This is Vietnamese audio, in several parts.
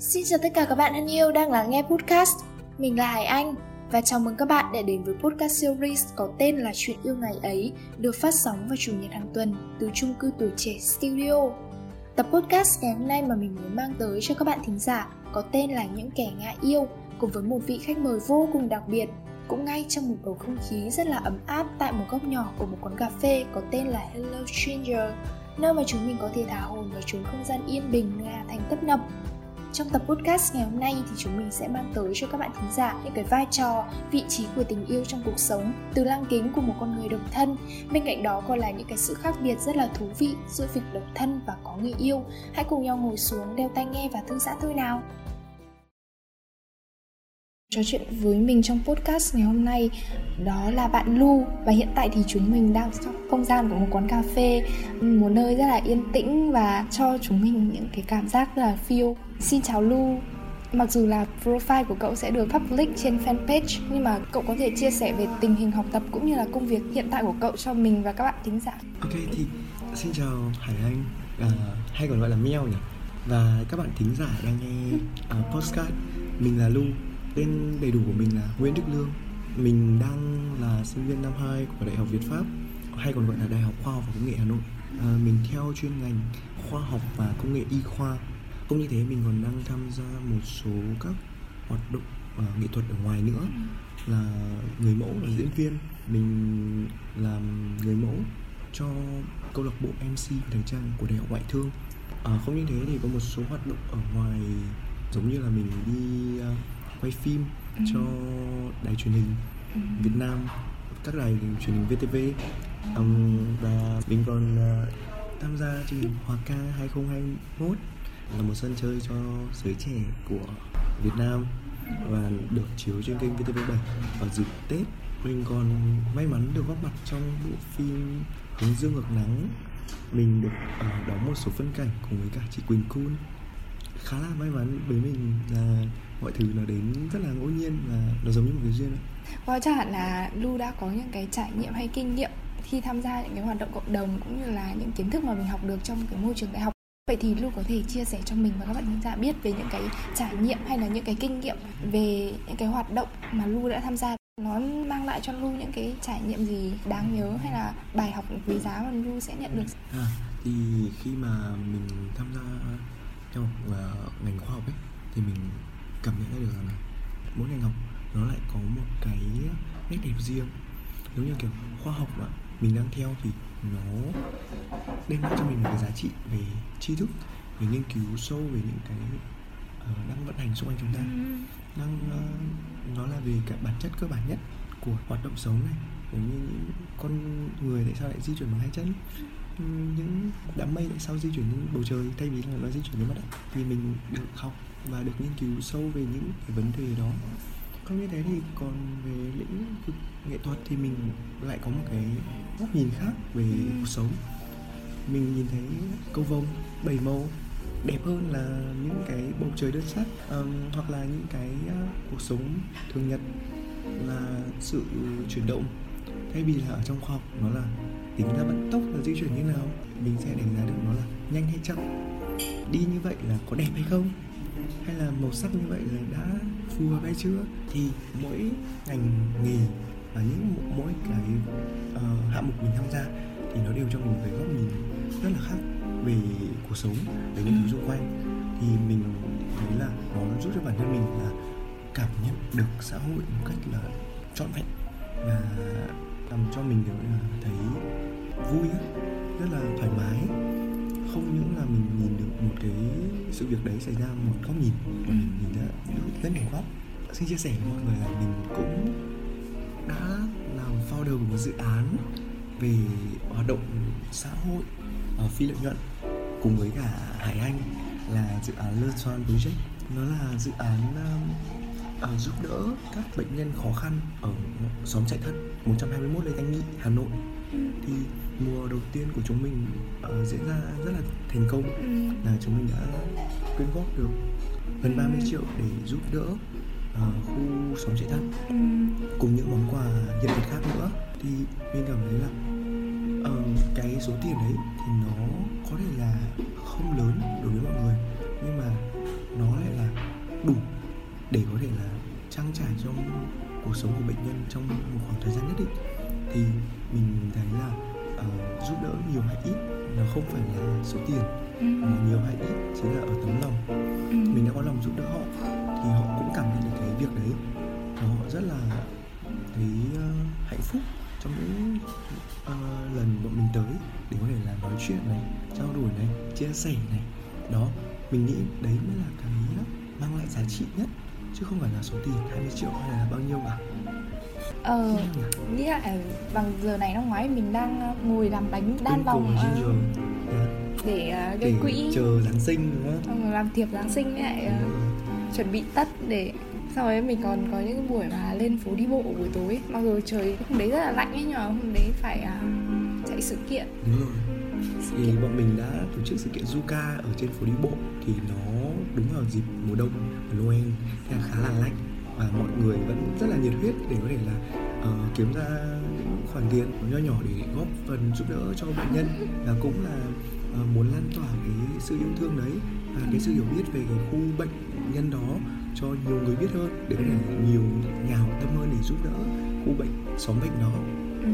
Xin chào tất cả các bạn thân yêu đang lắng nghe podcast. Mình là Hải Anh và chào mừng các bạn đã đến với podcast series có tên là Chuyện yêu ngày ấy, được phát sóng vào chủ nhật hàng tuần từ chung cư tuổi trẻ Studio. Tập podcast ngày hôm nay mà mình muốn mang tới cho các bạn thính giả có tên là Những kẻ ngại yêu cùng với một vị khách mời vô cùng đặc biệt, cũng ngay trong một bầu không khí rất là ấm áp tại một góc nhỏ của một quán cà phê có tên là Hello Stranger, nơi mà chúng mình có thể thả hồn vào chốn không gian yên bình là thành tấp nập trong tập podcast ngày hôm nay thì chúng mình sẽ mang tới cho các bạn thính giả những cái vai trò, vị trí của tình yêu trong cuộc sống từ lăng kính của một con người độc thân. Bên cạnh đó còn là những cái sự khác biệt rất là thú vị giữa việc độc thân và có người yêu. Hãy cùng nhau ngồi xuống đeo tai nghe và thư giãn thôi nào trò chuyện với mình trong podcast ngày hôm nay. Đó là bạn Lu và hiện tại thì chúng mình đang trong không gian của một quán cà phê một nơi rất là yên tĩnh và cho chúng mình những cái cảm giác rất là feel. Xin chào Lu. Mặc dù là profile của cậu sẽ được public trên fanpage nhưng mà cậu có thể chia sẻ về tình hình học tập cũng như là công việc hiện tại của cậu cho mình và các bạn thính giả. Ok thì xin chào Hải Anh. À, hay còn gọi là Meo nhỉ? Và các bạn thính giả đang nghe uh, podcast. Mình là Lu. Tên đầy đủ của mình là Nguyễn Đức Lương. Mình đang là sinh viên năm 2 của Đại học Việt Pháp hay còn gọi là Đại học Khoa học và Công nghệ Hà Nội. À, Mình theo chuyên ngành khoa học và công nghệ y khoa. Không như thế mình còn đang tham gia một số các hoạt động uh, nghệ thuật ở ngoài nữa. Là người mẫu là diễn viên. Mình làm người mẫu cho câu lạc bộ MC và thời trang của đại học ngoại thương. À, không như thế thì có một số hoạt động ở ngoài giống như là mình đi quay phim ừ. cho đài truyền hình ừ. Việt Nam các đài truyền hình VTV um, và mình còn uh, tham gia chương trình Hòa ca 2021 là một sân chơi cho giới trẻ của Việt Nam và được chiếu trên kênh VTV7 vào dịp Tết mình còn may mắn được góp mặt trong bộ phim Hướng dương ngược nắng mình được uh, đóng một số phân cảnh cùng với cả chị Quỳnh Cun khá là may mắn với mình là mọi thứ nó đến rất là ngẫu nhiên và nó giống như một cái duyên Và chẳng hạn là Lu đã có những cái trải nghiệm hay kinh nghiệm khi tham gia những cái hoạt động cộng đồng cũng như là những kiến thức mà mình học được trong cái môi trường đại học. Vậy thì Lu có thể chia sẻ cho mình và các bạn khán giả biết về những cái trải nghiệm hay là những cái kinh nghiệm về những cái hoạt động mà Lu đã tham gia? Nó mang lại cho Lu những cái trải nghiệm gì đáng nhớ hay là bài học quý giá mà Lu sẽ nhận được? À, thì khi mà mình tham gia trong uh, ngành khoa học ấy thì mình cảm nhận ra được rằng là mỗi ngành học nó lại có một cái nét đẹp riêng. Giống như kiểu khoa học mà mình đang theo thì nó đem lại cho mình một cái giá trị về tri thức về nghiên cứu sâu về những cái uh, đang vận hành xung quanh chúng ta. Ừ. đang uh, nó là về cả bản chất cơ bản nhất của hoạt động sống này giống như những con người tại sao lại di chuyển bằng hai chân. Những đám mây tại sao di chuyển lên bầu trời thay vì là nó di chuyển lên mặt đất thì mình được học và được nghiên cứu sâu về những cái vấn đề đó. Không như thế thì còn về lĩnh vực nghệ thuật thì mình lại có một cái góc nhìn khác về cuộc sống. Mình nhìn thấy câu vông bảy màu đẹp hơn là những cái bầu trời đất sắt um, hoặc là những cái uh, cuộc sống thường nhật là sự chuyển động. Thay vì là ở trong khoa học nó là tính ra vận tốc là di chuyển như nào mình sẽ đánh giá được nó là nhanh hay chậm. Đi như vậy là có đẹp hay không hay là màu sắc như vậy là đã phù hợp hay chưa? Thì mỗi ngành nghề và những mỗi cái uh, hạng mục mình tham gia thì nó đều cho mình một cái góc nhìn rất là khác về cuộc sống về những thứ xung quanh. Thì mình thấy là nó giúp cho bản thân mình là cảm nhận được xã hội một cách là trọn vẹn và làm cho mình là thấy vui rất là thoải mái không những là mình nhìn được một cái sự việc đấy xảy ra một góc nhìn mà mình nhìn ra rất nhiều góc. Xin chia sẻ với mọi người là mình cũng đã làm founder của một dự án về hoạt động xã hội ở phi lợi nhuận cùng với cả Hải Anh là dự án Le Soin Project. Nó là dự án um, uh, giúp đỡ các bệnh nhân khó khăn ở xóm chạy thận 121 Lê Thanh Nghị, Hà Nội thì mùa đầu tiên của chúng mình uh, diễn ra rất là thành công ừ. là chúng mình đã quyên góp được gần 30 ừ. triệu để giúp đỡ uh, khu sống chạy thận ừ. cùng những món quà hiện vật khác nữa thì mình cảm thấy là uh, cái số tiền đấy thì nó có thể là không lớn đối với mọi người nhưng mà nó lại là đủ để có thể là trang trải trong cuộc sống của bệnh nhân trong một khoảng thời gian nhất định thì mình thấy là uh, giúp đỡ nhiều hay ít nó không phải là số tiền ừ. mà nhiều hay ít chỉ là ở tấm lòng Ừ. mình đã có lòng giúp đỡ họ thì họ cũng cảm nhận được cái việc đấy và họ rất là thấy uh, hạnh phúc trong những uh, lần bọn mình tới để có thể là nói chuyện này trao đổi này chia sẻ này đó mình nghĩ đấy mới là cái mang lại giá trị nhất chứ không phải là số tiền 20 triệu hay là bao nhiêu cả Ờ, nghĩ lại bằng giờ này năm ngoái mình đang ờ, ngồi làm bánh đan vòng yeah. để gây quỹ chờ Giáng sinh đúng không? làm thiệp Giáng sinh với lại rồi. chuẩn bị tất để sau đấy mình còn có những buổi mà lên phố đi bộ buổi tối mặc dù trời hôm đấy rất là lạnh ấy nhờ hôm đấy phải à, chạy sự kiện Đúng rồi sự thì kiện bọn mình đã tổ chức sự kiện Zuka ở trên phố đi bộ thì nó đúng vào dịp mùa đông Noel thế là khá là lạnh và mọi người vẫn rất là nhiệt huyết để có thể là uh, kiếm ra những khoản tiền nho nhỏ để góp phần giúp đỡ cho bệnh nhân. Và cũng là uh, muốn lan tỏa cái sự yêu thương đấy và cái sự hiểu biết về cái khu bệnh nhân đó cho nhiều người biết hơn để có thể nhiều nhà hảo tâm hơn để giúp đỡ khu bệnh xóm bệnh đó. Ừ,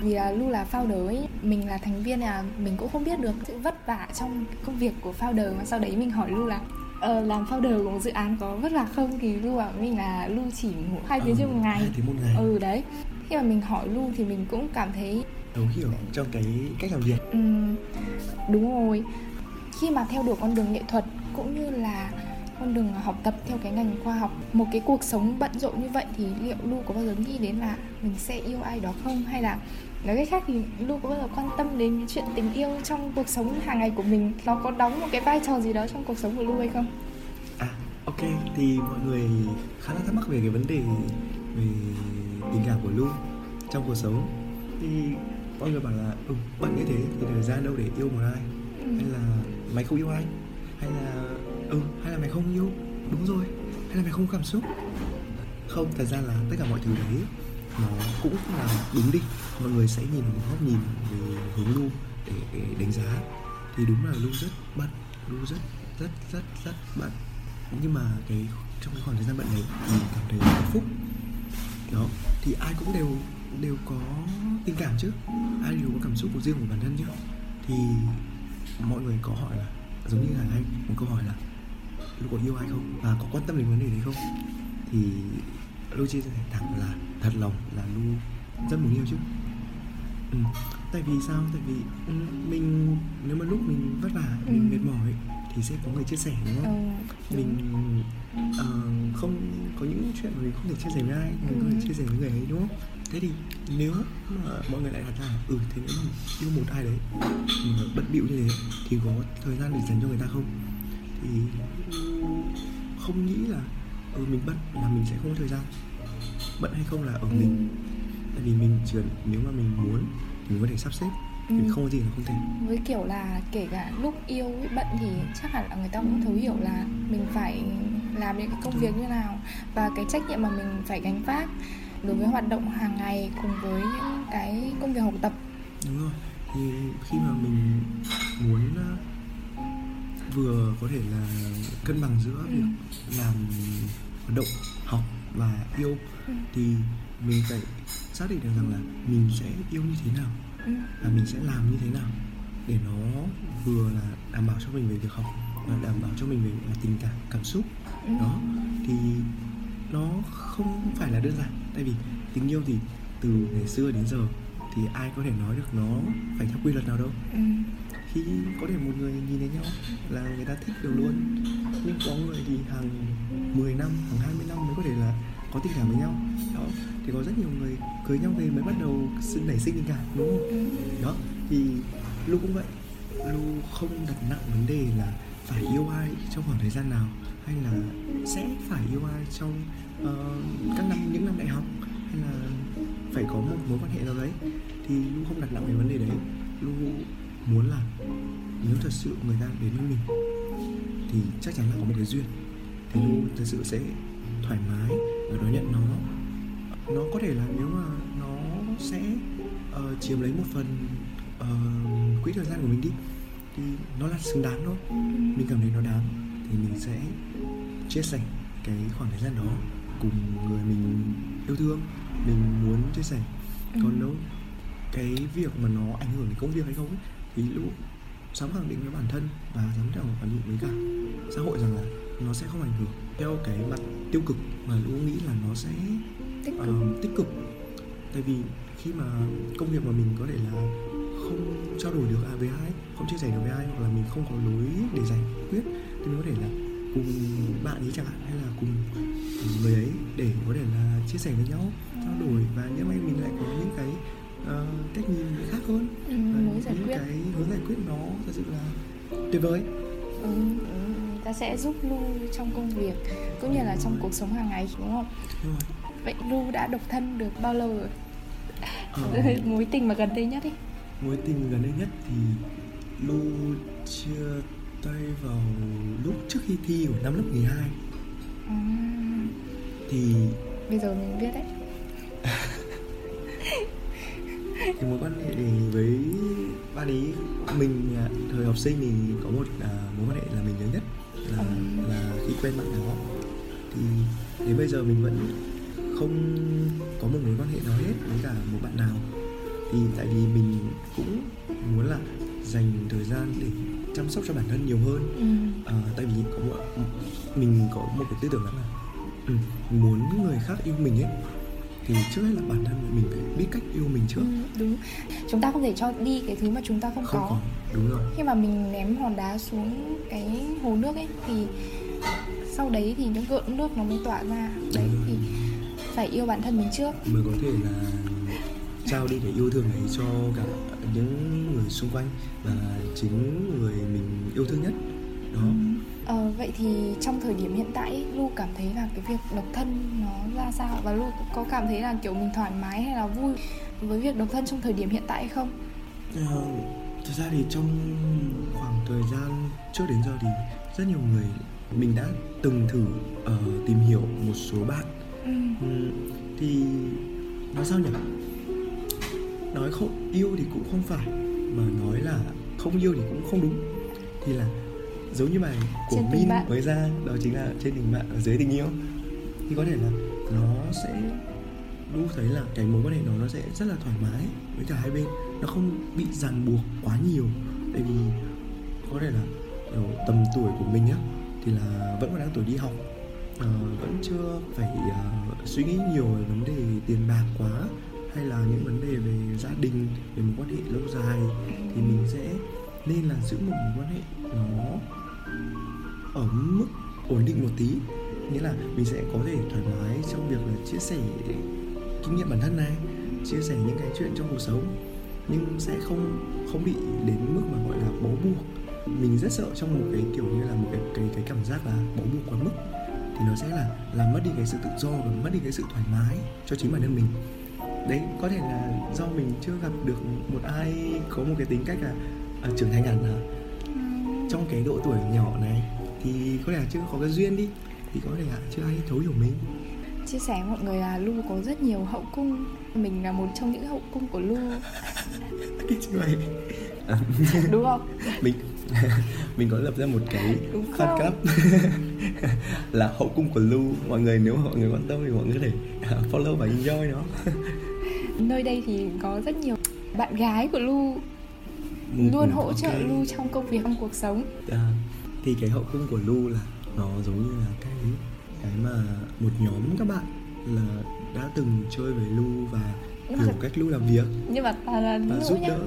vì là Lu là founder ấy, mình là thành viên là mình cũng không biết được sự vất vả trong công việc của founder. Mà sau đấy mình hỏi Lu là ờ, làm founder của một dự án có vất vả không? Thì Lu bảo mình là Lu chỉ ngủ hai tiếng trên một ngày. hai tiếng một ngày. Ừ đấy. Khi mà mình hỏi Lu thì mình cũng cảm thấy thấu hiểu trong cái cách làm việc. Ừm, đúng rồi. Khi mà theo đuổi con đường nghệ thuật cũng như là con đường học tập theo cái ngành khoa học. Một cái cuộc sống bận rộn như vậy thì liệu Lu có bao giờ nghĩ đến là mình sẽ yêu ai đó không? Hay là nói cách khác thì Lu có bao giờ quan tâm đến cái chuyện tình yêu trong cuộc sống hàng ngày của mình? Nó có đóng một cái vai trò gì đó trong cuộc sống của Lu hay không? À ok. Thì mọi người khá là thắc mắc về cái vấn đề về tình cảm của Lu trong cuộc sống. Thì mọi người bảo là ừ, bận như thế. Thì thời gian đâu để yêu một ai? Ừ. hay là mày không yêu ai? Hay là ừ hay là mày không yêu? Đúng rồi. Hay là mày không cảm xúc? Không thật ra là tất cả mọi thứ đấy nó cũng là đúng đi. Mọi người sẽ nhìn một góc nhìn về hướng lu để, để đánh giá. Thì đúng là lu rất bận lu rất rất rất rất bận. Nhưng mà cái trong cái khoảng thời gian bận này mình cảm thấy hạnh phúc. Đó thì ai cũng đều đều có tình cảm chứ. Ai đều có cảm xúc của riêng của bản thân chứ. Thì mọi người có hỏi là giống như là anh một câu hỏi là lu có yêu ai không và có quan tâm đến vấn đề đấy không thì lu chia sẻ thẳng là thật lòng là lu rất muốn yêu chứ ừ. tại vì sao tại vì ừ, mình nếu mà lúc mình vất vả mình Ừ. mệt mỏi thì sẽ có người chia sẻ đúng ừ, không đúng. mình ờ, không có những chuyện mà mình không thể chia sẻ với ai mình có Ừ. thể chia sẻ với người ấy đúng không thế thì nếu mà mọi người lại đặt ra ừ thế nếu mà yêu một ai đấy mà bận bịu như thế thì có thời gian để dành cho người ta không thì không nghĩ là ừ mình bận là mình sẽ không có thời gian. Bận hay không là ở Ừ. mình tại vì mình chỉ nếu mà mình muốn mình có thể sắp xếp Ừ. mình không có gì là không thể. Với kiểu là kể cả lúc yêu với bận thì chắc hẳn là người ta cũng thấu hiểu là mình phải làm những cái công việc như nào. Và cái trách nhiệm mà mình phải gánh vác đối với hoạt động hàng ngày cùng với những cái công việc học tập. Đúng rồi. Thì khi mà mình muốn ờ, vừa có thể là cân bằng giữa Ừ. việc làm hoạt động học và yêu Ừ. thì mình phải xác định được rằng là mình sẽ yêu như thế nào ừ. và mình sẽ làm như thế nào để nó vừa là đảm bảo cho mình về việc học và đảm bảo cho mình về tình cảm cảm xúc Ừ. đó thì nó không phải là đơn giản tại vì tình yêu thì từ ngày xưa đến giờ thì ai có thể nói được nó phải theo quy luật nào đâu Ừ khi có thể một người nhìn thấy nhau là người ta thích được luôn. Nhưng có người thì hàng 10 năm hàng 20 năm mới có thể là có tình cảm với nhau. Đó thì có rất nhiều người cưới nhau về mới bắt đầu sự nảy sinh tình cảm đúng không? Đó thì lu cũng vậy. Lu không đặt nặng vấn đề là phải yêu ai trong khoảng thời gian nào hay là sẽ phải yêu ai trong uh, các năm những năm đại học hay là phải có một mối quan hệ nào đấy. Thì lu không đặt nặng về vấn đề đấy. Lu muốn là nếu thật sự người ta đến với mình thì chắc chắn là có một cái duyên. Thì lu thật sự sẽ thoải mái và đón nhận nó. Nó có thể là nếu mà nó sẽ ờ, chiếm lấy một phần ờ, quỹ thời gian của mình đi thì nó là xứng đáng thôi. Mình cảm thấy nó đáng thì mình sẽ chia sẻ cái khoảng thời gian đó cùng người mình yêu thương. Mình muốn chia sẻ. Ừ. còn đâu cái việc mà nó ảnh hưởng đến công việc hay không ấy, thì lúc dám khẳng định với bản thân và dám chào khẳng định với cả xã hội rằng là nó sẽ không ảnh hưởng theo cái mặt tiêu cực mà Lũ nghĩ là nó sẽ tích cực. ờ, tích cực. Tại vì khi mà công việc mà mình có thể là không trao đổi được à với ai không chia sẻ được với ai hoặc là mình không có lối để giải quyết thì mình có thể là cùng bạn ấy chẳng hạn hay là cùng người ấy để có thể là chia sẻ với nhau trao đổi. Và như vậy mình lại có những cái ờ, cách nhìn khác hơn. Ừ, và giải những quyết cái hướng giải quyết nó thật sự là tuyệt vời. Ừ, ừ, ta sẽ giúp Lu trong công việc cũng như là trong cuộc sống hàng ngày đúng không? Đúng rồi. Vậy Lu đã độc thân được bao lâu rồi? Ờ, mối tình mà gần đây nhất ý mối tình gần đây nhất thì Lu chia tay vào lúc trước khi thi của năm lớp 12 à, thì bây giờ mình biết đấy thì mối quan hệ với bạn ấy mình à, thời học sinh thì có một à, mối quan hệ là mình nhớ nhất là Ừ. là khi quen bạn đó thì đến bây giờ mình vẫn không có một mối quan hệ nào hết với cả một bạn nào thì tại vì mình cũng muốn là dành thời gian để chăm sóc cho bản thân nhiều hơn ừ. Ờ, tại vì có một mình có một cái tư tưởng là ừ, muốn người khác yêu mình ấy thì trước hết là bản thân mình phải biết cách yêu mình trước. Ừ, đúng. Chúng ta không thể cho đi cái thứ mà chúng ta không, không có. có đúng rồi. Khi mà mình ném hòn đá xuống cái hồ nước ấy thì sau đấy thì những gợn nước nó mới tỏa ra. Đấy rồi. thì phải yêu bản thân mình trước. Mới có thể là trao đi cái yêu thương này cho cả những người xung quanh và chính người mình yêu thương nhất. Đó. Vậy thì trong thời điểm hiện tại ấy, Lu cảm thấy là cái việc độc thân nó ra sao? Và Lu có cảm thấy là kiểu mình thoải mái hay là vui với việc độc thân trong thời điểm hiện tại hay không? Ờ, thực ra thì trong khoảng thời gian trước đến giờ thì rất nhiều người mình đã từng thử ờ, tìm hiểu một số bạn. Ừ. Ừ, thì nói sao nhỉ? Nói không yêu thì cũng không phải mà nói là không yêu thì cũng không đúng. Thì là giống như bài của Trên Min mới ra đó chính là trên tình bạn ở dưới tình yêu. Thì có thể là nó sẽ đủ thấy là cái mối quan hệ đó nó sẽ rất là thoải mái với cả hai bên. Nó không bị ràng buộc quá nhiều. Tại vì có thể là ở tầm tuổi của mình á thì là vẫn còn đang tuổi đi học. Ờ, vẫn chưa phải ờ, suy nghĩ nhiều về vấn đề tiền bạc quá hay là những vấn đề về gia đình về mối quan hệ lâu dài. Thì mình sẽ nên là giữ một mối quan hệ nó ở mức ổn định một tí. Nghĩa là mình sẽ có thể thoải mái trong việc là chia sẻ kinh nghiệm bản thân này chia sẻ những cái chuyện trong cuộc sống nhưng sẽ không không bị đến mức mà gọi là bó buộc. Mình rất sợ trong một cái kiểu như là một cái cái cái cảm giác là bó buộc quá mức thì nó sẽ là làm mất đi cái sự tự do và mất đi cái sự thoải mái cho chính bản thân mình. Đấy có thể là do mình chưa gặp được một ai có một cái tính cách là à, trưởng thành hẳn là trong cái độ tuổi nhỏ này thì có thể là chưa có cái duyên đi thì có thể là chưa ai thấu hiểu mình. Chia sẻ mọi người là Lu có rất nhiều hậu cung. Mình là một trong những hậu cung của Lu. Đúng không? Mình mình có lập ra một cái fan club là hậu cung của Lu. Mọi người nếu mọi người quan tâm thì mọi người có thể à, follow và enjoy nó. Nơi đây thì có rất nhiều bạn gái của Lu. Luôn hỗ trợ Ok. Lu trong công việc trong cuộc sống. À, thì cái hậu cung của Lu là nó giống như là cái cái mà một nhóm các bạn là đã từng chơi với Lu và Nhưng mà hiểu thật- cách Lu làm việc. Nhưng mà toàn là và giúp nhá đỡ.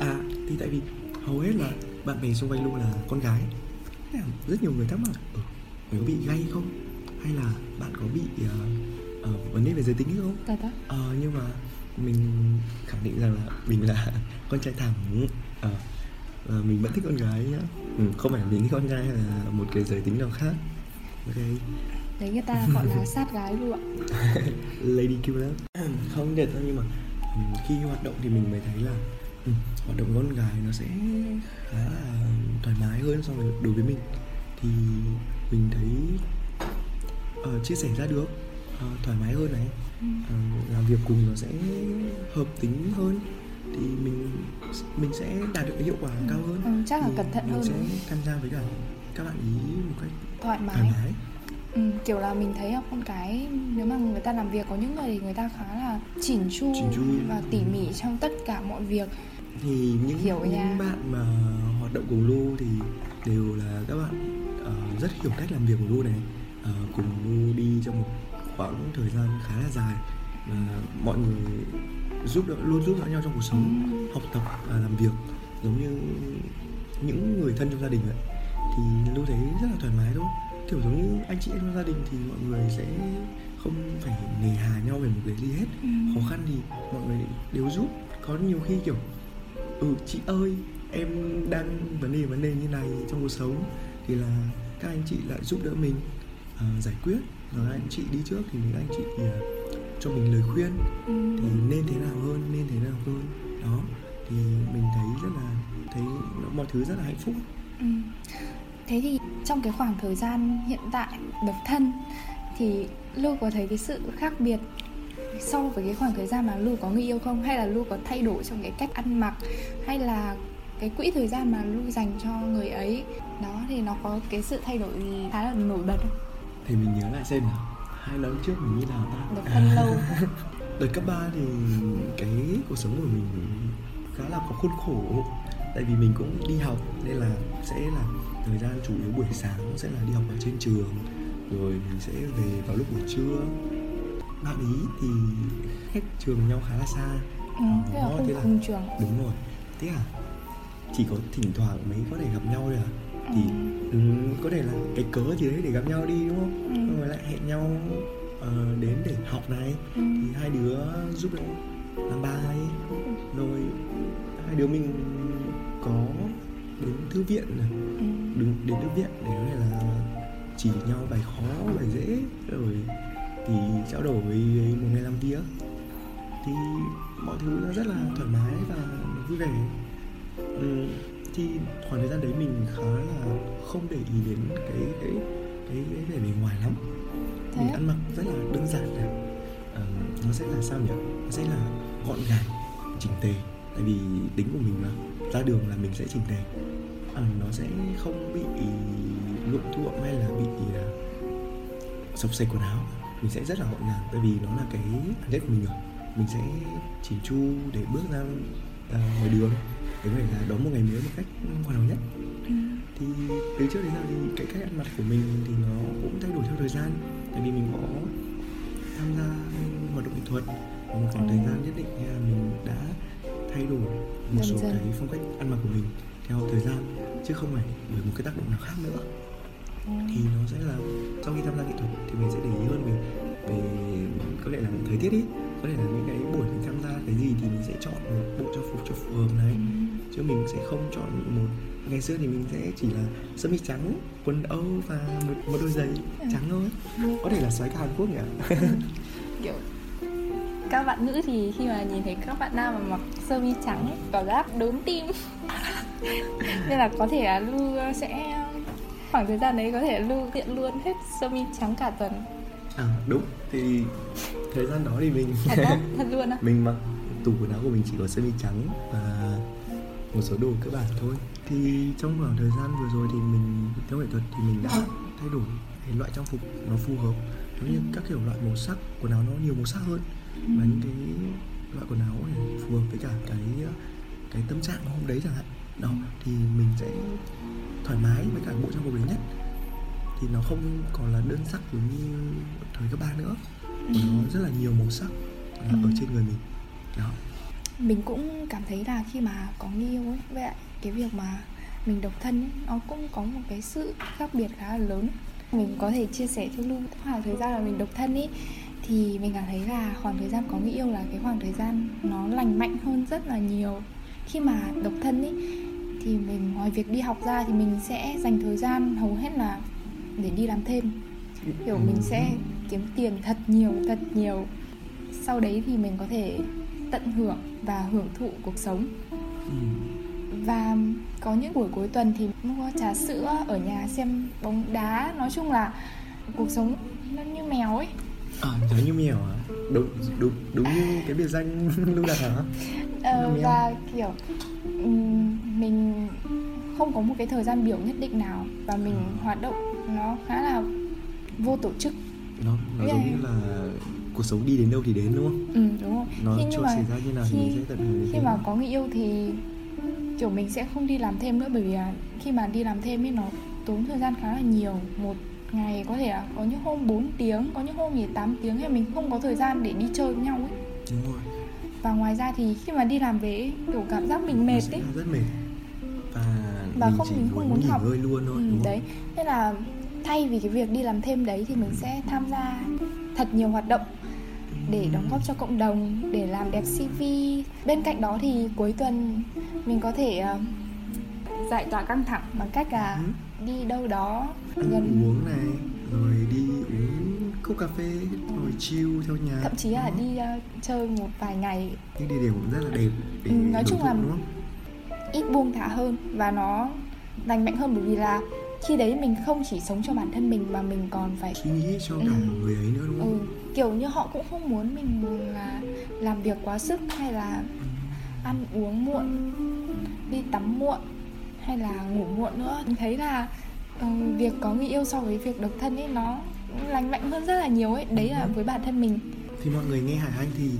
À thì tại vì hầu hết là bạn bè xung quanh Lu là con gái. Rất nhiều người thắc mắc ừ, mày có bị gay không? Hay là bạn có bị ờ, ờ, vấn đề về giới tính không? Ờ nhưng mà mình khẳng định rằng là mình là con trai thẳng. Ờ và mình vẫn thích con gái nhá. Ừ, Không phải mình thích con gái hay là một cái giới tính nào khác. Ok. Đấy người ta gọi là sát gái luôn ạ. Lady Killer Không được đâu nhưng mà ừ, khi hoạt động thì mình mới thấy là ừ, Hoạt động con gái nó sẽ khá là thoải mái hơn so với đối với mình. Thì mình thấy ờ, chia sẻ ra được ờ, thoải mái hơn này. Ờ, làm việc cùng nó sẽ hợp tính hơn thì mình mình sẽ đạt được cái hiệu quả cao hơn. Ừ, chắc là Thì cẩn thận mình hơn. sẽ đúng tham gia với cả các bạn ý một cách thoải thoải mái. mái. Ừ, kiểu là mình thấy con cái nếu mà người ta làm việc có những người thì người ta khá là chỉn chu, Chỉn chu. và tỉ mỉ trong tất cả mọi việc. Thì những Hiểu những nha. bạn mà hoạt động cùng Lu thì đều là các bạn ờ, rất hiểu cách làm việc của Lu này. Ờ, cùng Lu đi trong một khoảng thời gian khá là dài và mọi người giúp đỡ luôn giúp đỡ nhau trong cuộc sống học tập và làm việc giống như những người thân trong gia đình vậy. Thì Lu thấy rất là thoải mái thôi. Kiểu giống như anh chị em trong gia đình thì mọi người sẽ không phải nề hà nhau về một cái gì hết. Ừ. khó khăn thì mọi người đều giúp. Có nhiều khi kiểu ừ chị ơi em đang vấn đề vấn đề như này trong cuộc sống. Thì là các anh chị lại giúp đỡ mình ờ, giải quyết. Rồi anh chị đi trước thì những anh chị ờ, cho mình lời khuyên Ừ. thì nên thế nào hơn nên thế nào hơn đó thì mình thấy rất là thấy mọi thứ rất là hạnh phúc Ừ. Thế thì trong cái khoảng thời gian hiện tại độc thân thì Lưu có thấy cái sự khác biệt so với cái khoảng thời gian mà Lưu có người yêu không? Hay là Lưu có thay đổi trong cái cách ăn mặc hay là cái quỹ thời gian mà Lưu dành cho người ấy đó thì nó có cái sự thay đổi gì khá là nổi bật không? thì mình nhớ lại xem nào hai năm trước mình như nào ta Độc thân lâu. Đợt cấp 3 thì cái cuộc sống của mình khá là có khuôn khổ. Tại vì mình cũng đi học nên là sẽ là thời gian chủ yếu buổi sáng sẽ là đi học ở trên trường rồi mình sẽ về vào lúc buổi trưa. Bạn ý thì cách trường nhau khá là xa. Ừ, Thế là không thế là- trường. đúng rồi. Thế à? Chỉ có thỉnh thoảng mới có thể gặp nhau thôi à thì ừ, có thể là cái cớ gì đấy để gặp nhau đi đúng không? Ừ. rồi lại hẹn nhau ờ, đến để học này. Ừ. thì hai đứa giúp đỡ làm bài. Rồi hai đứa mình có đến thư viện này. Ừ. đứng đến thư viện để có thể là chỉ nhau bài khó bài dễ. Rồi thì trao đổi với một ngày làm việc. Thì mọi thứ nó rất là thoải mái và vui vẻ. Ừ, thì khoảng thời gian đấy mình khá là không để ý đến cái cái cái cái vẻ bề ngoài lắm. Thế mình ăn mặc rất là đơn giản này. Ờ, nó sẽ là sao nhỉ? Nó sẽ là gọn gàng chỉnh tề. Tại vì tính của mình mà ra đường là mình sẽ chỉnh tề. Ờ, nó sẽ không bị lụm thuộm hay là bị uh, sọc sạch quần áo. Mình sẽ rất là gọn gàng tại vì nó là cái chất của mình rồi. Mình sẽ chỉn chu để bước ra à, ngoài đường để có thể là đón một ngày mới một cách hoàn hảo nhất Ừ. thì từ trước đến giờ thì cái cách ăn mặc của mình thì nó cũng thay đổi theo thời gian tại vì mình có tham gia hoạt động nghệ thuật và một khoảng Ừ. thời gian nhất định là mình đã thay đổi một Dần số dần. cái phong cách ăn mặc của mình theo thời gian chứ không phải bởi một cái tác động nào khác nữa Ừ. thì nó sẽ là sau khi tham gia nghệ thuật thì mình sẽ để ý hơn về về có thể là thời tiết ý có thể là những cái buổi mình tham gia cái gì thì mình sẽ chọn một bộ trang phục cho phù hợp này. Chứ mình sẽ không chọn một ngày xưa thì mình sẽ chỉ là sơ mi trắng quần âu và một, một đôi giày trắng thôi. Có thể là xoáy cả Hàn Quốc nhỉ? Kiểu các bạn nữ thì khi mà nhìn thấy các bạn nam mà mặc sơ mi trắng ấy, cảm giác đốn tim. Nên là có thể là lưu sẽ khoảng thời gian đấy có thể lưu diện luôn hết sơ mi trắng cả tuần. À đúng. Thì thời gian đó thì mình thật thật luôn á? Mình mặc tủ quần áo của mình chỉ có sơ mi trắng và một số đồ cơ bản thôi. Thì trong khoảng thời gian vừa rồi thì mình theo nghệ thuật thì mình đã thay đổi cái loại trang phục nó phù hợp. Giống như các kiểu loại màu sắc quần áo nó nhiều màu sắc hơn. Và những cái loại quần áo này phù hợp với cả cái cái tâm trạng hôm đấy chẳng hạn. Đó thì mình sẽ thoải mái với cả bộ trang phục đấy nhất. Thì nó không còn là đơn sắc giống như thời cấp ba nữa mà nó rất là nhiều màu sắc là ở Ừ. trên người mình. Đó. Mình cũng cảm thấy là khi mà có người yêu ấy lại cái việc mà mình độc thân ấy, nó cũng có một cái sự khác biệt khá là lớn. Mình có thể chia sẻ cho lưu khoảng thời gian là mình độc thân ấy thì mình cảm thấy là khoảng thời gian có người yêu là cái khoảng thời gian nó lành mạnh hơn rất là nhiều. Khi mà độc thân ấy thì mình ngoài việc đi học ra thì mình sẽ dành thời gian hầu hết là để đi làm thêm. Kiểu mình sẽ kiếm tiền thật nhiều thật nhiều. Sau đấy thì mình có thể tận hưởng và hưởng thụ cuộc sống. Ừ. và có những buổi cuối tuần thì mua trà sữa ở nhà xem bóng đá. Nói chung là cuộc sống nó như mèo ấy. À giống như mèo hả? Đúng đúng đúng như cái biệt danh lưu đạt hả? Ờ, và kiểu mình không có một cái thời gian biểu nhất định nào và mình hoạt động nó khá là vô tổ chức nó nó giống này- như là cuộc sống đi đến đâu thì đến đúng không? Ừ đúng rồi. Nó Thế trôi nhưng mà xảy ra như nào thì khi- mình sẽ tận hưởng khi thế. mà có người yêu thì kiểu mình sẽ không đi làm thêm nữa bởi vì là khi mà đi làm thêm ấy nó tốn thời gian khá là nhiều. Một ngày có thể là có những hôm 4 tiếng có những hôm thì 8 tiếng thì mình không có thời gian để đi chơi với nhau ấy. Đúng rồi. Và ngoài ra thì khi mà đi làm về ấy, kiểu cảm giác mình mệt ấy. rất mệt. Và, Và mình không- chỉ mình không muốn học. ngơi luôn thôi ừ, đúng không? đấy. Nên là thay vì cái việc đi làm thêm đấy thì mình sẽ tham gia thật nhiều hoạt động để đóng góp cho cộng đồng để làm đẹp CV bên cạnh đó thì cuối tuần mình có thể ờ, giải tỏa căng thẳng bằng cách là Ừ. đi đâu đó ăn gần uống này rồi đi uống cốc cà phê rồi chill theo nhà. Thậm chí là đi ờ, chơi một vài ngày. Những địa điểm cũng rất là đẹp để Ừ, nói chung là- ít buông thả hơn và nó lành mạnh hơn bởi vì là khi đấy mình không chỉ sống cho bản thân mình mà mình còn phải suy nghĩ cho cả Ừ. người ấy nữa đúng không? Ừ, kiểu như họ cũng không muốn mình là làm việc quá sức hay là ăn uống muộn đi tắm muộn hay là ngủ muộn nữa. Mình thấy là ờ, việc có người yêu so với việc độc thân ấy nó lành mạnh hơn rất là nhiều ấy. Đấy là với bản thân mình. Thì mọi người nghe Hải Anh thì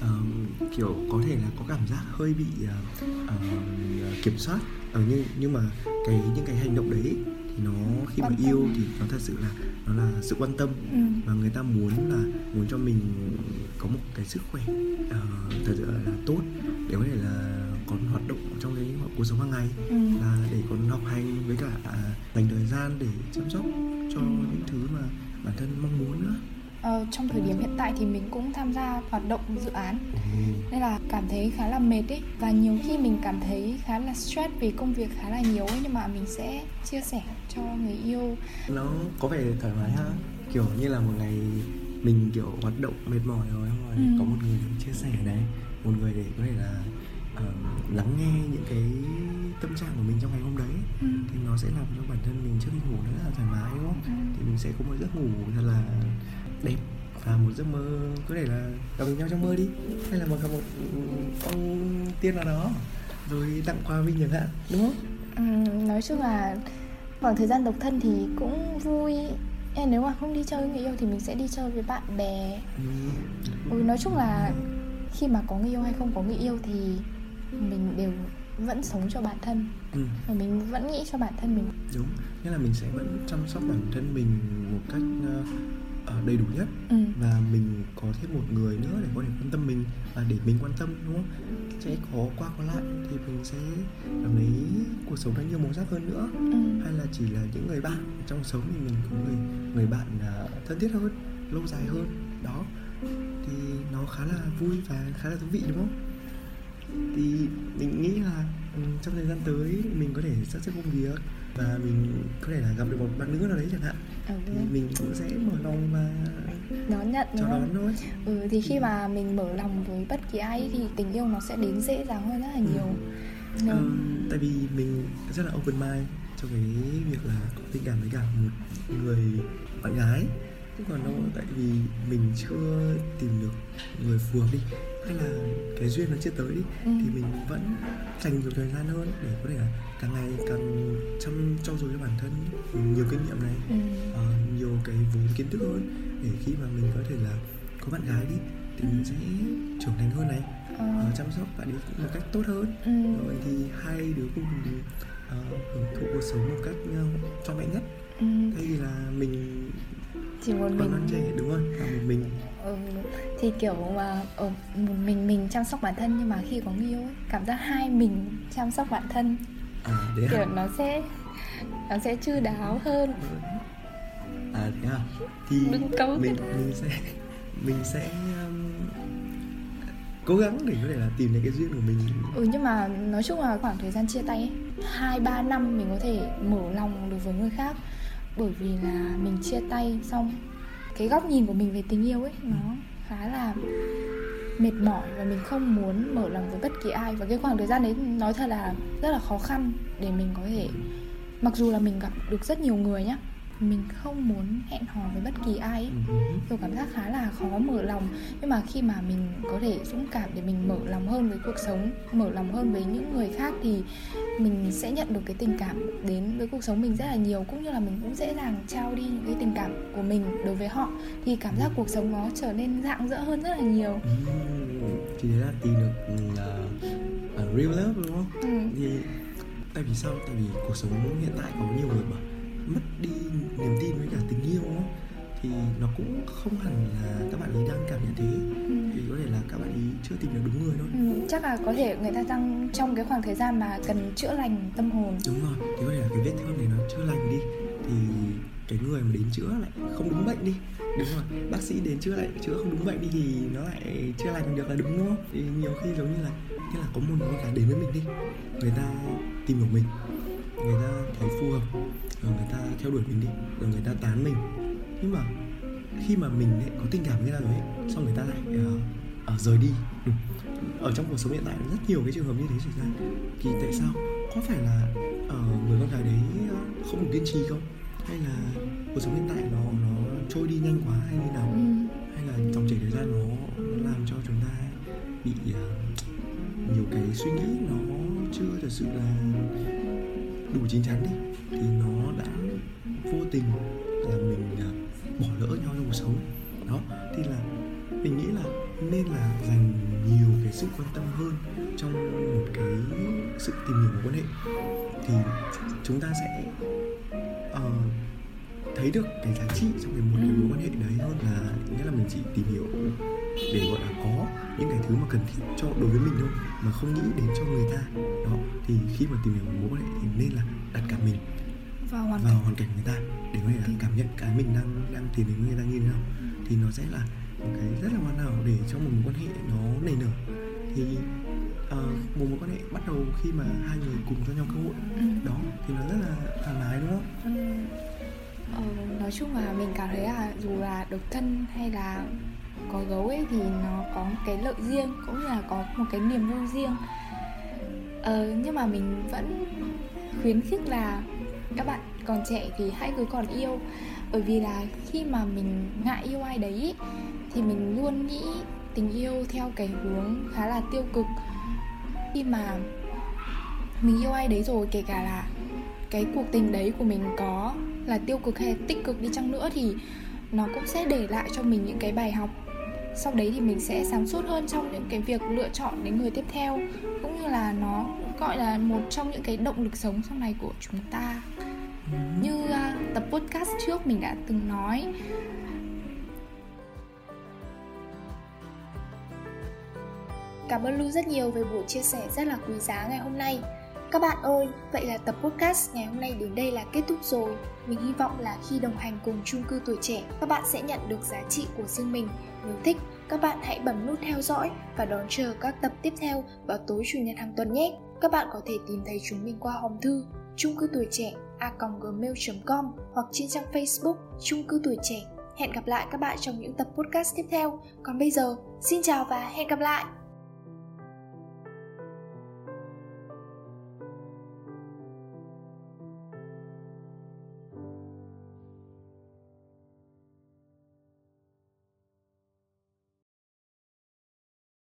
ờm, kiểu có thể là có cảm giác hơi bị ờ, ờm, kiểm soát. Ở nhưng nhưng mà cái những cái hành động đấy nó khi mà yêu thì nó thật sự là nó là sự quan tâm ừ. và người ta muốn là muốn cho mình có một cái sức khỏe ờ, thật sự là tốt để có thể là còn hoạt động trong cái cuộc sống hàng ngày Ừ. là để còn học hành với cả à, dành thời gian để chăm sóc cho Ừ. những thứ mà bản thân mong muốn nữa Ờ, trong thời điểm hiện tại thì mình cũng tham gia hoạt động dự án Ồ. nên là cảm thấy khá là mệt ấy và nhiều khi mình cảm thấy khá là stress vì công việc khá là nhiều ấy nhưng mà mình sẽ chia sẻ cho người yêu nó có vẻ thoải mái ha kiểu như là một ngày mình kiểu hoạt động mệt mỏi rồi xong rồi Ừ. có một người để chia sẻ này một người để có thể là ờ, lắng nghe những cái tâm trạng của mình trong ngày hôm đấy ừ. thì nó sẽ làm cho bản thân mình trước khi ngủ nó rất là thoải mái đúng không Ừ. thì mình sẽ có một giấc ngủ thật là đẹp và một giấc mơ có thể là gặp nhau trong mơ đi hay là một gặp một ông tiên nào đó rồi tặng quà mình chẳng hạn đúng không Ừm, nói chung là khoảng thời gian độc thân thì cũng vui Em nếu mà không đi chơi với người yêu thì mình sẽ đi chơi với bạn bè ừ. nói chung là khi mà có người yêu hay không có người yêu thì mình đều vẫn sống cho bản thân Ừ. và mình vẫn nghĩ cho bản thân mình đúng nghĩa là mình sẽ vẫn chăm sóc bản thân mình một cách ờ, ờ, đầy đủ nhất ừ. và mình có thêm một người nữa để có thể quan tâm mình và để mình quan tâm đúng không sẽ có qua có lại thì mình sẽ cảm thấy cuộc sống nó nhiều màu sắc hơn nữa. Ừ. hay là chỉ là những người bạn trong sống thì mình có người người bạn à, thân thiết hơn lâu dài hơn. Đó thì nó khá là vui và khá là thú vị đúng không? Thì mình nghĩ là ừ, trong thời gian tới mình có thể sắp xếp công việc và mình có thể là gặp được một bạn nữ nào đấy chẳng hạn. Ừ. thì mình cũng sẽ mở lòng và đón nhận không? đón thôi. Ừ, thì khi mà mình mở lòng với bất kỳ ai thì tình yêu nó sẽ đến dễ dàng hơn rất là nhiều. Nếu- Ờ, tại vì mình rất là open mind cho cái việc là có tình cảm với cả một người bạn gái. Chứ còn đâu tại vì mình chưa tìm được người phù hợp đi hay là cái duyên nó chưa tới đi Ừ. thì mình vẫn dành nhiều thời gian hơn để có thể là càng ngày càng chăm trau dồi cho bản thân nhiều kinh nghiệm này ừ. ờ, nhiều cái vốn kiến thức hơn để khi mà mình có thể là có bạn gái đi thì mình sẽ trưởng thành hơn này ờ, chăm sóc bạn ấy một cách tốt hơn ừ. rồi thì hai đứa cùng ờ, hưởng thụ cuộc sống một cách uh, trọn vẹn nhất Ừ. thay vì là mình chỉ một còn non mình trẻ đúng không là một mình ừ. thì kiểu mà ở một mình mình chăm sóc bản thân nhưng mà khi có người yêu ấy cảm giác hai mình chăm sóc bản thân. À thế kiểu à nó sẽ nó sẽ chu đáo hơn. À thế à thì Đừng cấu mình mình sẽ mình sẽ um, cố gắng để có thể là tìm được cái duyên của mình. Ừ nhưng mà nói chung là khoảng thời gian chia tay ấy hai ba năm mình có thể mở lòng được với người khác. Bởi vì là mình chia tay xong cái góc nhìn của mình về tình yêu ấy, nó khá là mệt mỏi và mình không muốn mở lòng với bất kỳ ai. Và cái khoảng thời gian đấy nói thật là rất là khó khăn để mình có thể, mặc dù là mình gặp được rất nhiều người nhá mình không muốn hẹn hò với bất kỳ ai ấy. Ừ. kiểu cảm giác khá là khó mở lòng nhưng mà khi mà mình có thể dũng cảm để mình mở lòng hơn với cuộc sống mở lòng hơn với những người khác thì mình sẽ nhận được cái tình cảm đến với cuộc sống mình rất là nhiều cũng như là mình cũng dễ dàng trao đi những cái tình cảm của mình đối với họ thì cảm giác cuộc sống nó trở nên rạng rỡ hơn rất là nhiều Ừ. thì đấy là tìm được uh, real love đúng không ừ. thì tại vì sao tại vì cuộc sống hiện tại có nhiều người bảo mất đi niềm tin với cả tình yêu không thì nó cũng không hẳn là các bạn ấy đang cảm nhận thế. Ừ. thì có thể là các bạn ấy chưa tìm được đúng người thôi. Ừ, chắc là có thể người ta đang trong cái khoảng thời gian mà cần chữa lành tâm hồn. Đúng rồi thì có thể là cái vết thương này nó chữa lành đi thì cái người mà đến chữa lại không đúng bệnh đi. Đúng rồi bác sĩ đến chữa lại chữa không đúng bệnh đi thì nó lại chữa lành được là đúng đúng không? Thì nhiều khi giống như là như là có một người cái đến với mình đi người ta tìm được mình người ta thấy phù hợp rồi người ta theo đuổi mình đi rồi người ta tán mình. Nhưng mà khi mà mình lại có tình cảm với người ta rồi ấy, xong người ta lại uh, uh, rời đi. Ừ. ở trong cuộc sống hiện tại rất nhiều cái trường hợp như thế xảy ra. Thì tại sao? Có phải là uh, người con gái đấy không được kiên trì không? Hay là cuộc sống hiện tại nó nó trôi đi nhanh quá hay như nào? Ừ. hay là dòng chảy thời gian nó, nó làm cho chúng ta bị uh, nhiều cái suy nghĩ nó chưa thật sự là đủ chín chắn đi. Thì nó đã vô tình là mình à, bỏ lỡ nhau trong cuộc sống. Đó thì là mình nghĩ là nên là dành nhiều cái sự quan tâm hơn trong một cái sự tìm hiểu mối quan hệ. Thì chúng ta sẽ uh, thấy được cái giá trị trong cái một cái mối quan hệ đấy hơn là nghĩa là mình chỉ tìm hiểu để gọi là có những cái thứ mà cần thiết cho đối với mình thôi mà không nghĩ đến cho người ta đó thì khi mà tìm hiểu mối quan hệ thì nên là đặt cả mình vào hoàn vào cảnh. hoàn cảnh người ta để có thể là cảm nhận cái mình đang đang tìm đến người ta như thế nào. Thì nó sẽ là một cái rất là hoàn hảo để trong một mối quan hệ nó nảy nở. Thì uh, một mối quan hệ bắt đầu khi mà hai người cùng cho nhau cơ hội. Ừ. đó thì nó rất là thoải mái đúng không? Ừ. Ờ, nói chung là mình cảm thấy là dù là độc thân hay là có gấu ấy thì nó có một cái lợi riêng cũng như là có một cái niềm vui riêng ờ, nhưng mà mình vẫn khuyến khích là các bạn còn trẻ thì hãy cứ còn yêu. Bởi vì là khi mà mình ngại yêu ai đấy thì mình luôn nghĩ tình yêu theo cái hướng khá là tiêu cực. Khi mà mình yêu ai đấy rồi kể cả là cái cuộc tình đấy của mình có là tiêu cực hay tích cực đi chăng nữa thì nó cũng sẽ để lại cho mình những cái bài học. Sau đấy thì mình sẽ sáng suốt hơn trong những cái việc lựa chọn đến người tiếp theo cũng như là nó gọi là một trong những cái động lực sống sau này của chúng ta như uh, tập podcast trước mình đã từng nói Cảm ơn Lu rất nhiều về buổi chia sẻ rất là quý giá ngày hôm nay. Các bạn ơi, vậy là tập podcast ngày hôm nay đến đây là kết thúc rồi. Mình hy vọng là khi đồng hành cùng chung cư tuổi trẻ, các bạn sẽ nhận được giá trị của riêng mình. Nếu thích, các bạn hãy bấm nút theo dõi và đón chờ các tập tiếp theo vào tối chủ nhật hàng tuần nhé. Các bạn có thể tìm thấy chúng mình qua hòm thư chung cư tuổi trẻ a gmail.com hoặc trên trang Facebook chung cư tuổi trẻ. Hẹn gặp lại các bạn trong những tập podcast tiếp theo. Còn bây giờ, xin chào và hẹn gặp lại!